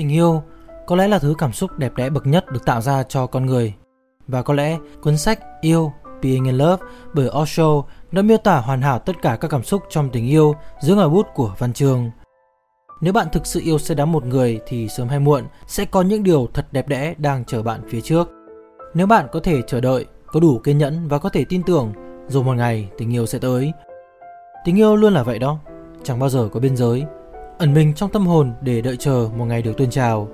Tình yêu có lẽ là thứ cảm xúc đẹp đẽ bậc nhất được tạo ra cho con người. Và có lẽ cuốn sách Yêu Being in Love bởi Osho đã miêu tả hoàn hảo tất cả các cảm xúc trong tình yêu dưới ngòi bút của văn chương. Nếu bạn thực sự yêu say đắm một người thì sớm hay muộn sẽ có những điều thật đẹp đẽ đang chờ bạn phía trước. Nếu bạn có thể chờ đợi, có đủ kiên nhẫn và có thể tin tưởng, rồi một ngày tình yêu sẽ tới. Tình yêu luôn là vậy đó, chẳng bao giờ có biên giới, ẩn mình trong tâm hồn để đợi chờ một ngày được tuôn trào.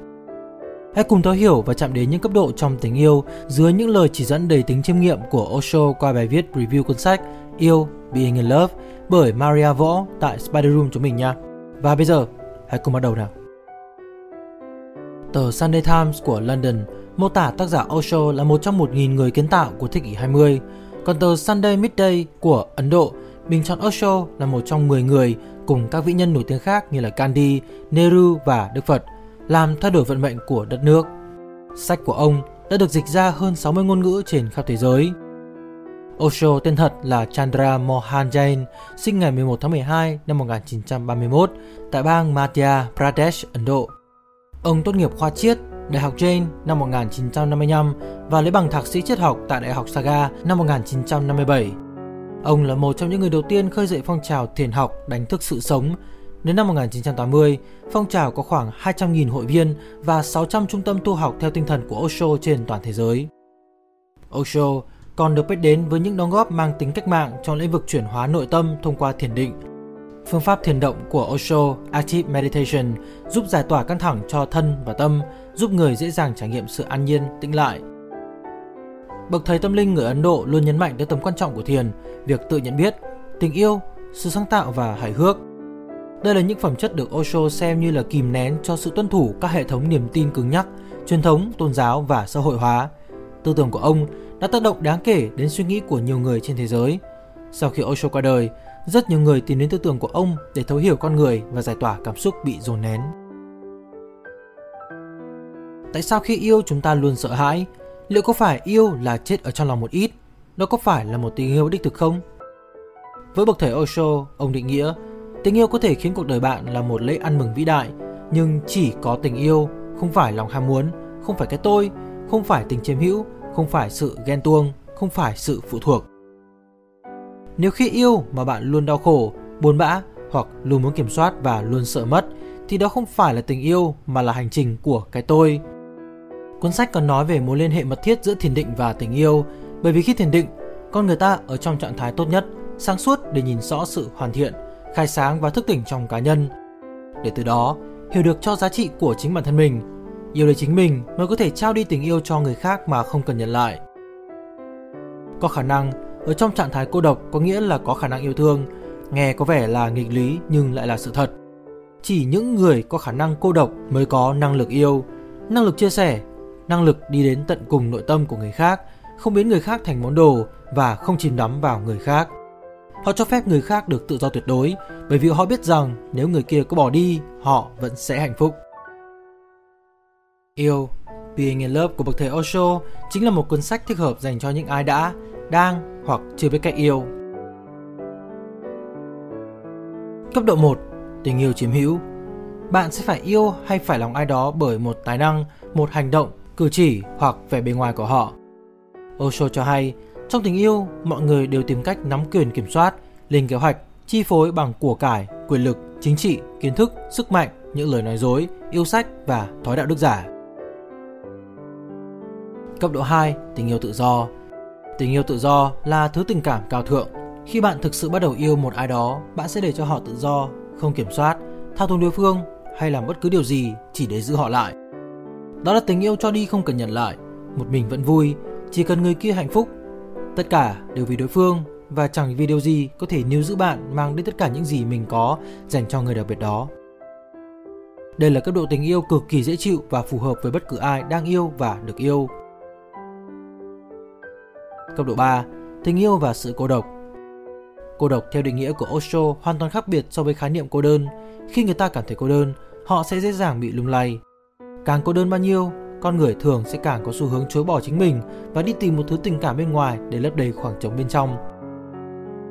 Hãy cùng thấu hiểu và chạm đến những cấp độ trong tình yêu dưới những lời chỉ dẫn đầy tính chiêm nghiệm của Osho qua bài viết review cuốn sách Yêu Being in Love bởi Maria Võ tại Spider Room chúng mình nha. Và bây giờ, hãy cùng bắt đầu nào. Tờ Sunday Times của London mô tả tác giả Osho là một trong 1.000 người kiến tạo của thế kỷ 20, còn tờ Sunday Midday của Ấn Độ bình chọn Osho là một trong 10 người cùng các vĩ nhân nổi tiếng khác như là Gandhi, Nehru và Đức Phật làm thay đổi vận mệnh của đất nước. Sách của ông đã được dịch ra hơn 60 ngôn ngữ trên khắp thế giới. Osho tên thật là Chandra Mohan Jain, sinh ngày 11 tháng 12 năm 1931 tại bang Madhya Pradesh, Ấn Độ. Ông tốt nghiệp khoa triết Đại học Jain năm 1955 và lấy bằng thạc sĩ triết học tại Đại học Saga năm 1957. Ông là một trong những người đầu tiên khơi dậy phong trào thiền học đánh thức sự sống. Đến năm 1980, phong trào có khoảng 200.000 hội viên và 600 trung tâm tu học theo tinh thần của Osho trên toàn thế giới. Osho còn được biết đến với những đóng góp mang tính cách mạng trong lĩnh vực chuyển hóa nội tâm thông qua thiền định. Phương pháp thiền động của Osho, Active Meditation, giúp giải tỏa căng thẳng cho thân và tâm, giúp người dễ dàng trải nghiệm sự an nhiên, tĩnh lại. Bậc thầy tâm linh người Ấn Độ luôn nhấn mạnh tới tầm quan trọng của thiền, việc tự nhận biết, tình yêu, sự sáng tạo và hài hước. Đây là những phẩm chất được Osho xem như là kìm nén cho sự tuân thủ các hệ thống niềm tin cứng nhắc, truyền thống, tôn giáo và xã hội hóa. Tư tưởng của ông đã tác động đáng kể đến suy nghĩ của nhiều người trên thế giới. Sau khi Osho qua đời, rất nhiều người tìm đến tư tưởng của ông để thấu hiểu con người và giải tỏa cảm xúc bị dồn nén. Tại sao khi yêu chúng ta luôn sợ hãi? Liệu có phải yêu là chết ở trong lòng một ít? Đó có phải là một tình yêu đích thực không? Với bậc thầy Osho, ông định nghĩa tình yêu có thể khiến cuộc đời bạn là một lễ ăn mừng vĩ đại, nhưng chỉ có tình yêu, không phải lòng ham muốn, không phải cái tôi, không phải tình chiếm hữu, không phải sự ghen tuông, không phải sự phụ thuộc. Nếu khi yêu mà bạn luôn đau khổ, buồn bã hoặc luôn muốn kiểm soát và luôn sợ mất thì đó không phải là tình yêu mà là hành trình của cái tôi. Cuốn sách còn nói về mối liên hệ mật thiết giữa thiền định và tình yêu, bởi vì khi thiền định, con người ta ở trong trạng thái tốt nhất, sáng suốt để nhìn rõ sự hoàn thiện, khai sáng và thức tỉnh trong cá nhân. Để từ đó, hiểu được cho giá trị của chính bản thân mình, yêu lấy chính mình mới có thể trao đi tình yêu cho người khác mà không cần nhận lại. Có khả năng, ở trong trạng thái cô độc có nghĩa là có khả năng yêu thương, nghe có vẻ là nghịch lý nhưng lại là sự thật. Chỉ những người có khả năng cô độc mới có năng lực yêu, năng lực chia sẻ, năng lực đi đến tận cùng nội tâm của người khác, không biến người khác thành món đồ và không chìm đắm vào người khác. Họ cho phép người khác được tự do tuyệt đối bởi vì họ biết rằng nếu người kia có bỏ đi, họ vẫn sẽ hạnh phúc. Yêu, Being in Love của bậc thầy Osho chính là một cuốn sách thích hợp dành cho những ai đã, đang hoặc chưa biết cách yêu. Cấp độ 1. Tình yêu chiếm hữu Bạn sẽ phải yêu hay phải lòng ai đó bởi một tài năng, một hành động cử chỉ hoặc vẻ bề ngoài của họ. Osho cho hay, trong tình yêu, mọi người đều tìm cách nắm quyền kiểm soát, lên kế hoạch, chi phối bằng của cải, quyền lực, chính trị, kiến thức, sức mạnh, những lời nói dối, yêu sách và thói đạo đức giả. Cấp độ 2, tình yêu tự do. Tình yêu tự do là thứ tình cảm cao thượng. Khi bạn thực sự bắt đầu yêu một ai đó, bạn sẽ để cho họ tự do, không kiểm soát, thao túng đối phương hay làm bất cứ điều gì chỉ để giữ họ lại. Đó là tình yêu cho đi không cần nhận lại, một mình vẫn vui, chỉ cần người kia hạnh phúc. Tất cả đều vì đối phương và chẳng vì điều gì có thể níu giữ bạn mang đến tất cả những gì mình có dành cho người đặc biệt đó. Đây là cấp độ tình yêu cực kỳ dễ chịu và phù hợp với bất cứ ai đang yêu và được yêu. Cấp độ 3. Tình yêu và sự cô độc Cô độc theo định nghĩa của Osho hoàn toàn khác biệt so với khái niệm cô đơn. Khi người ta cảm thấy cô đơn, họ sẽ dễ dàng bị lung lay, Càng cô đơn bao nhiêu, con người thường sẽ càng có xu hướng chối bỏ chính mình và đi tìm một thứ tình cảm bên ngoài để lấp đầy khoảng trống bên trong.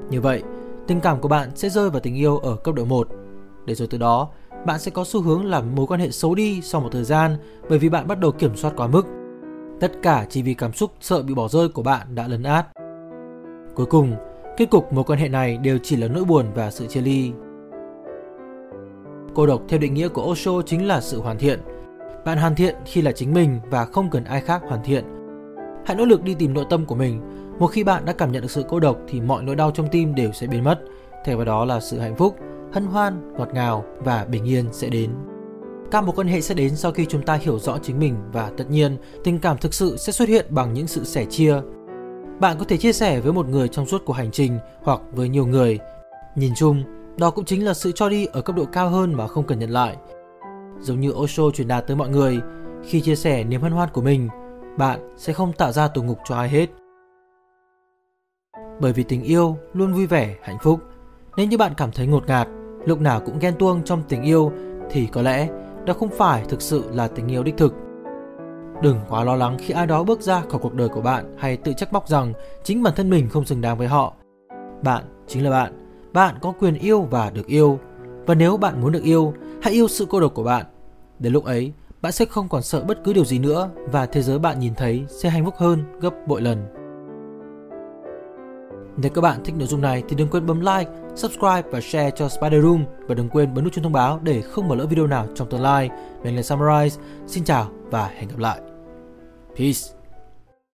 Như vậy, tình cảm của bạn sẽ rơi vào tình yêu ở cấp độ 1, để rồi từ đó bạn sẽ có xu hướng làm mối quan hệ xấu đi sau một thời gian bởi vì bạn bắt đầu kiểm soát quá mức. Tất cả chỉ vì cảm xúc sợ bị bỏ rơi của bạn đã lấn át. Cuối cùng, kết cục mối quan hệ này đều chỉ là nỗi buồn và sự chia ly. Cô độc theo định nghĩa của Osho chính là sự hoàn thiện. Bạn hoàn thiện khi là chính mình và không cần ai khác hoàn thiện. Hãy nỗ lực đi tìm nội tâm của mình. Một khi bạn đã cảm nhận được sự cô độc thì mọi nỗi đau trong tim đều sẽ biến mất. Thay vào đó là sự hạnh phúc, hân hoan, ngọt ngào và bình yên sẽ đến. Các mối quan hệ sẽ đến sau khi chúng ta hiểu rõ chính mình và tất nhiên, tình cảm thực sự sẽ xuất hiện bằng những sự sẻ chia. Bạn có thể chia sẻ với một người trong suốt cuộc hành trình hoặc với nhiều người. Nhìn chung, đó cũng chính là sự cho đi ở cấp độ cao hơn mà không cần nhận lại. Giống như Osho truyền đạt tới mọi người, khi chia sẻ niềm hân hoan của mình, bạn sẽ không tạo ra tù ngục cho ai hết. Bởi vì tình yêu luôn vui vẻ, hạnh phúc. Nếu như bạn cảm thấy ngột ngạt, lúc nào cũng ghen tuông trong tình yêu thì có lẽ đó không phải thực sự là tình yêu đích thực. Đừng quá lo lắng khi ai đó bước ra khỏi cuộc đời của bạn hay tự trách móc rằng chính bản thân mình không xứng đáng với họ. Bạn chính là bạn bạn có quyền yêu và được yêu. Và nếu bạn muốn được yêu, hãy yêu sự cô độc của bạn. Đến lúc ấy, bạn sẽ không còn sợ bất cứ điều gì nữa và thế giới bạn nhìn thấy sẽ hạnh phúc hơn gấp bội lần. Nếu các bạn thích nội dung này thì đừng quên bấm like, subscribe và share cho Spider Room và đừng quên bấm nút chuông thông báo để không bỏ lỡ video nào trong tương lai. Mình là Summarize, xin chào và hẹn gặp lại. Peace!